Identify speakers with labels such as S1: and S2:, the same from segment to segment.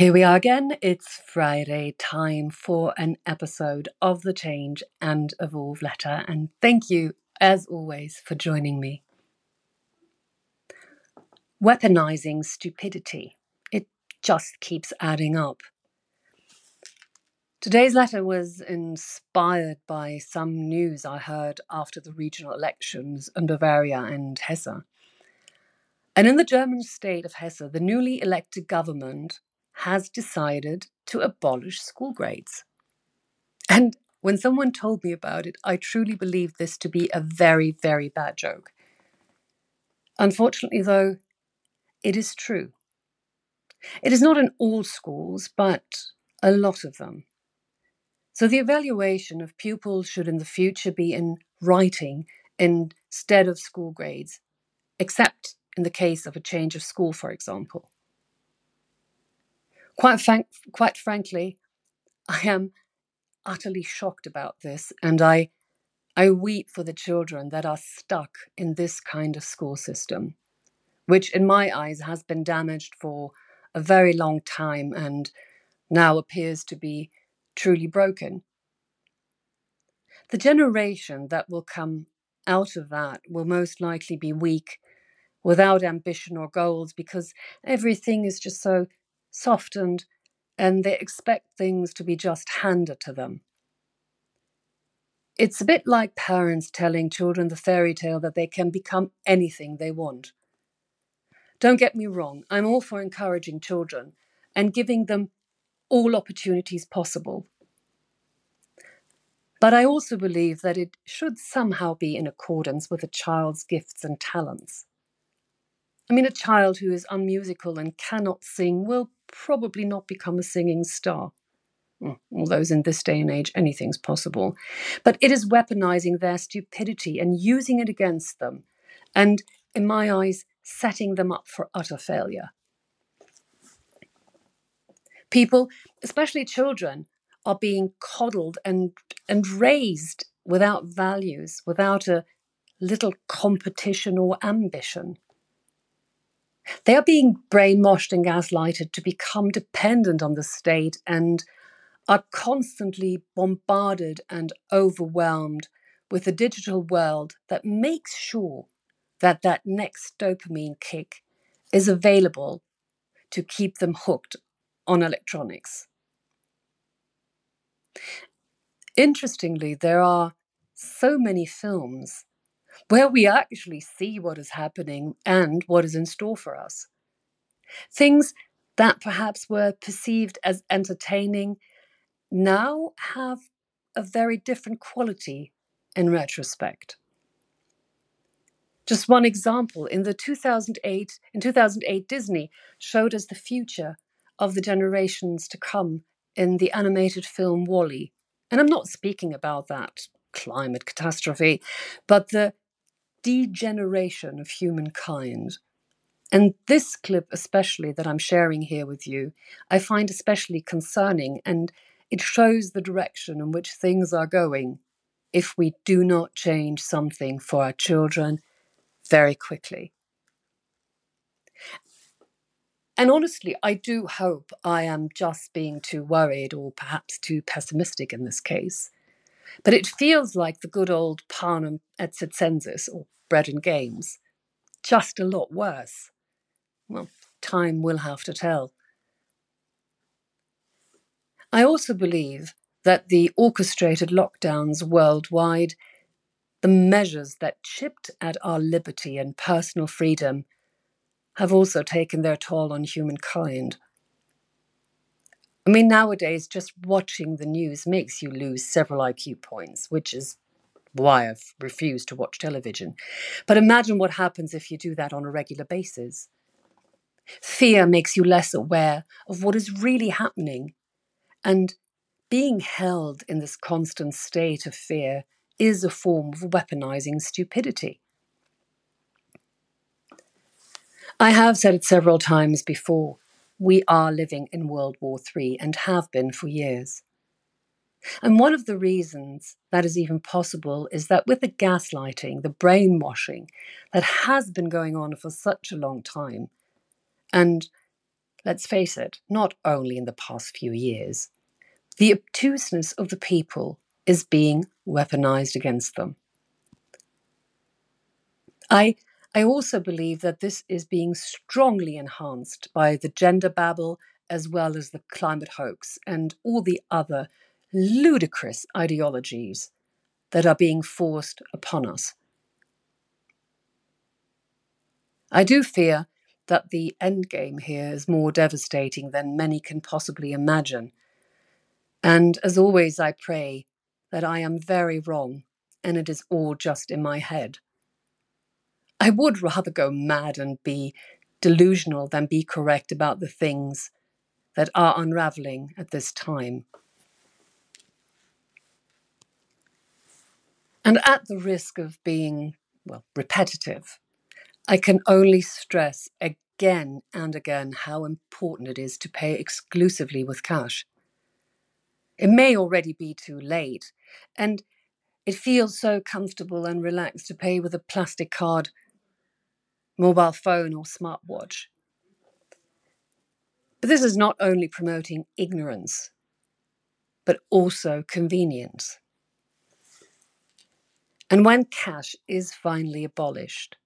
S1: Here we are again. It's Friday, time for an episode of The Change and Evolve Letter. And thank you, as always, for joining me. Weaponizing stupidity. It just keeps adding up. Today's letter was inspired by some news I heard after the regional elections in Bavaria and Hesse. And in the German state of Hesse, the newly elected government has decided to abolish school grades. And when someone told me about it, I truly believed this to be a very, very bad joke. Unfortunately, though, it is true. It is not in all schools, but a lot of them. So the evaluation of pupils should in the future be in writing instead of school grades, except in the case of a change of school, for example. Quite, frank, quite frankly, I am utterly shocked about this, and I, I weep for the children that are stuck in this kind of school system, which in my eyes has been damaged for a very long time and now appears to be truly broken. The generation that will come out of that will most likely be weak, without ambition or goals, because everything is just so softened and they expect things to be just handed to them. It's a bit like parents telling children the fairy tale that they can become anything they want. Don't get me wrong, I'm all for encouraging children and giving them all opportunities possible. But I also believe that it should somehow be in accordance with a child's gifts and talents. I mean, a child who is unmusical and cannot sing will probably not become a singing star. Mm, although in this day and age, anything's possible. But it is weaponizing their stupidity and using it against them, and in my eyes, setting them up for utter failure. People, especially children, are being coddled and, and raised without values, without a little competition or ambition. They are being brainwashed and gaslighted to become dependent on the state and are constantly bombarded and overwhelmed with a digital world that makes sure that that next dopamine kick is available to keep them hooked on electronics. Interestingly, there are so many films where we actually see what is happening and what is in store for us. Things that perhaps were perceived as entertaining now have a very different quality in retrospect. Just one example, in the 2008 in 2008 Disney showed us the future of the generations to come in the animated film WALL-E. And I'm not speaking about that climate catastrophe, but the degeneration of humankind. And this clip, especially that I'm sharing here with you, I find especially concerning, and it shows the direction in which things are going if we do not change something for our children very quickly. And honestly, I do hope I am just being too worried or perhaps too pessimistic in this case. But it feels like the good old panem et circenses, or bread and games, just a lot worse. Well, time will have to tell. I also believe that the orchestrated lockdowns worldwide, the measures that chipped at our liberty and personal freedom, have also taken their toll on humankind. I mean, nowadays, just watching the news makes you lose several IQ points, which is why I've refused to watch television. But imagine what happens if you do that on a regular basis. Fear makes you less aware of what is really happening. And being held in this constant state of fear is a form of weaponizing stupidity. I have said it several times before we are living in World War III and have been for years. And one of the reasons that is even possible is that with the gaslighting, the brainwashing that has been going on for such a long time, and let's face it, not only in the past few years, the obtuseness of the people is being weaponized against them. I, I also believe that this is being strongly enhanced by the gender babble as well as the climate hoax and all the other ludicrous ideologies that are being forced upon us. I do fear that the endgame here is more devastating than many can possibly imagine. And as always, I pray that I am very wrong and it is all just in my head. I would rather go mad and be delusional than be correct about the things that are unraveling at this time. And at the risk of being, well, repetitive, I can only stress again and again how important it is to pay exclusively with cash. It may already be too late, and it feels so comfortable and relaxed to pay with a plastic card, mobile phone, or smartwatch. But this is not only promoting ignorance, but also convenience. And when cash is finally abolished,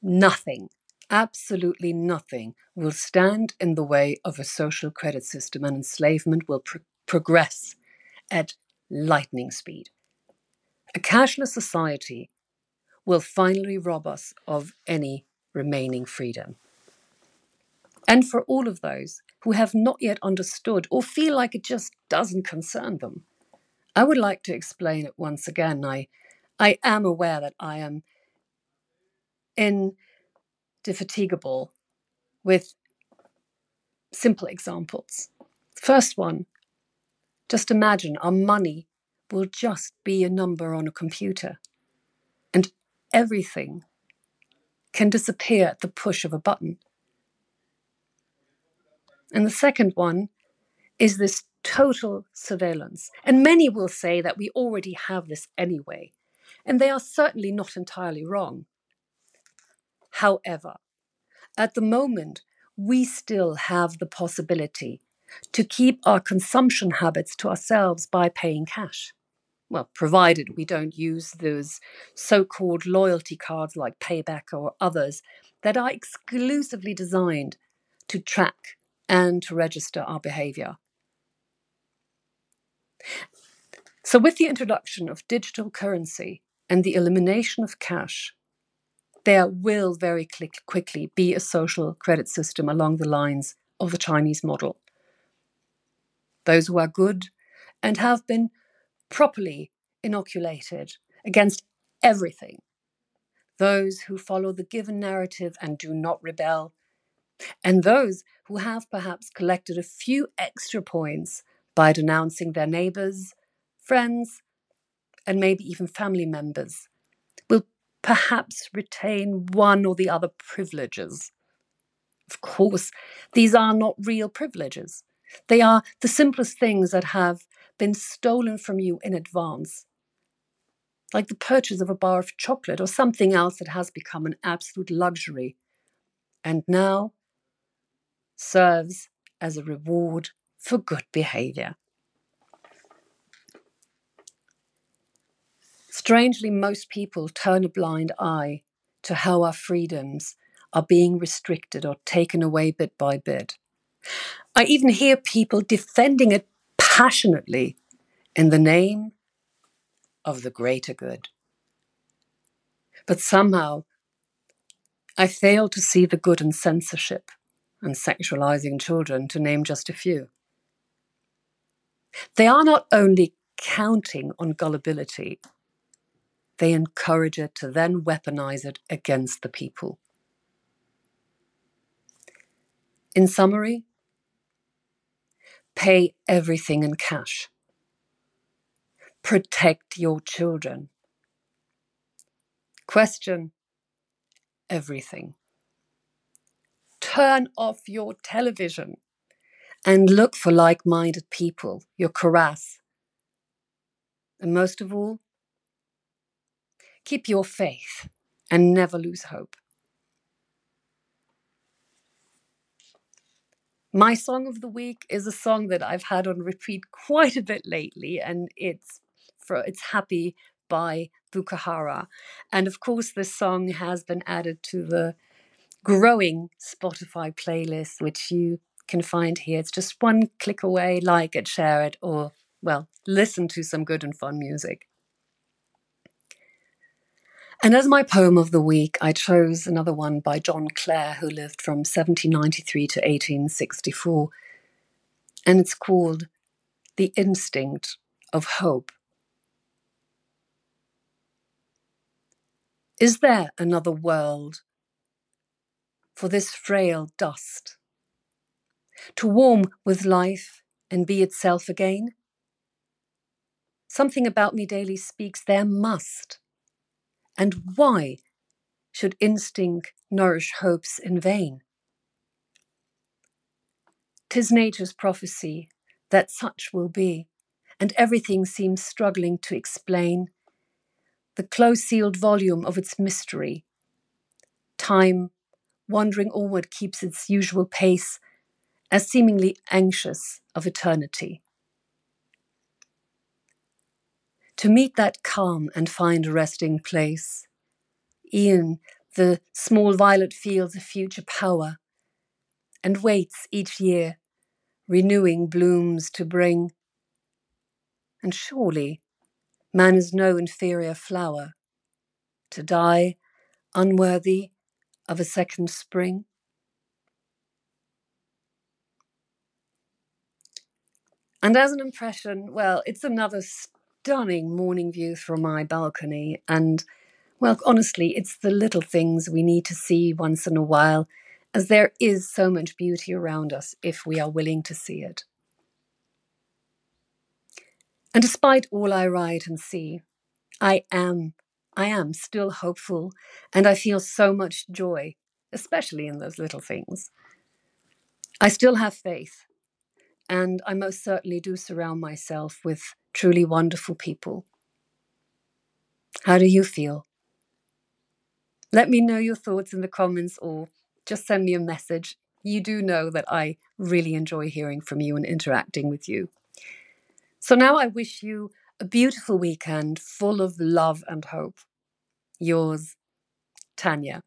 S1: nothing, absolutely nothing, will stand in the way of a social credit system, and enslavement will pro- progress at lightning speed. A cashless society will finally rob us of any remaining freedom. And for all of those who have not yet understood or feel like it just doesn't concern them, I would like to explain it once again. I, I am aware that I am indefatigable with simple examples. First one, just imagine our money will just be a number on a computer everything can disappear at the push of a button. And the second one is this total surveillance. And many will say that we already have this anyway. And they are certainly not entirely wrong. However, at the moment, we still have the possibility to keep our consumption habits to ourselves by paying cash. Well, provided we don't use those so called loyalty cards like Payback or others that are exclusively designed to track and to register our behavior. So, with the introduction of digital currency and the elimination of cash, there will very quickly be a social credit system along the lines of the Chinese model. Those who are good and have been properly inoculated against everything, those who follow the given narrative and do not rebel, and those who have perhaps collected a few extra points by denouncing their neighbors, friends, and maybe even family members, will perhaps retain one or the other privileges. Of course, these are not real privileges. They are the simplest things that have been stolen from you in advance, like the purchase of a bar of chocolate or something else that has become an absolute luxury and now serves as a reward for good behavior. Strangely, most people turn a blind eye to how our freedoms are being restricted or taken away bit by bit. I even hear people defending it passionately in the name of the greater good. But somehow, I fail to see the good in censorship and sexualizing children, to name just a few. They are not only counting on gullibility, they encourage it to then weaponize it against the people. In summary, pay everything in cash. Protect your children. Question everything turn off your television and look for like minded people, your karass. And most of all, keep your faith and never lose hope. My song of the week is a song that I've had on repeat quite a bit lately, and it's for it's Happy by Bukahara. And of course, this song has been added to the growing Spotify playlist, which you can find here. It's just one click away, like it, share it, or, well, listen to some good and fun music. And as my poem of the week, I chose another one by John Clare, who lived from 1793 to 1864. And it's called The Instinct of Hope. Is there another world for this frail dust to warm with life and be itself again? Something about me daily speaks there must and why should instinct nourish hopes in vain? Tis nature's prophecy that such will be, and everything seems struggling to explain the close sealed volume of its mystery. Time, wandering onward, keeps its usual pace, as seemingly anxious of eternity. To meet that calm and find a resting place. E'en the small violet feels a future power and waits each year, renewing blooms to bring. And surely man is no inferior flower to die unworthy of a second spring. And as an impression, well, it's another stunning morning view from my balcony. And, well, honestly, it's the little things we need to see once in a while, as there is so much beauty around us if we are willing to see it. And despite all I write and see, I am, I am still hopeful, and I feel so much joy, especially in those little things. I still have faith, and I most certainly do surround myself with truly wonderful people. How do you feel? Let me know your thoughts in the comments or just send me a message. You do know that I really enjoy hearing from you and interacting with you. So now I wish you a beautiful weekend full of love and hope. Yours, Tanya.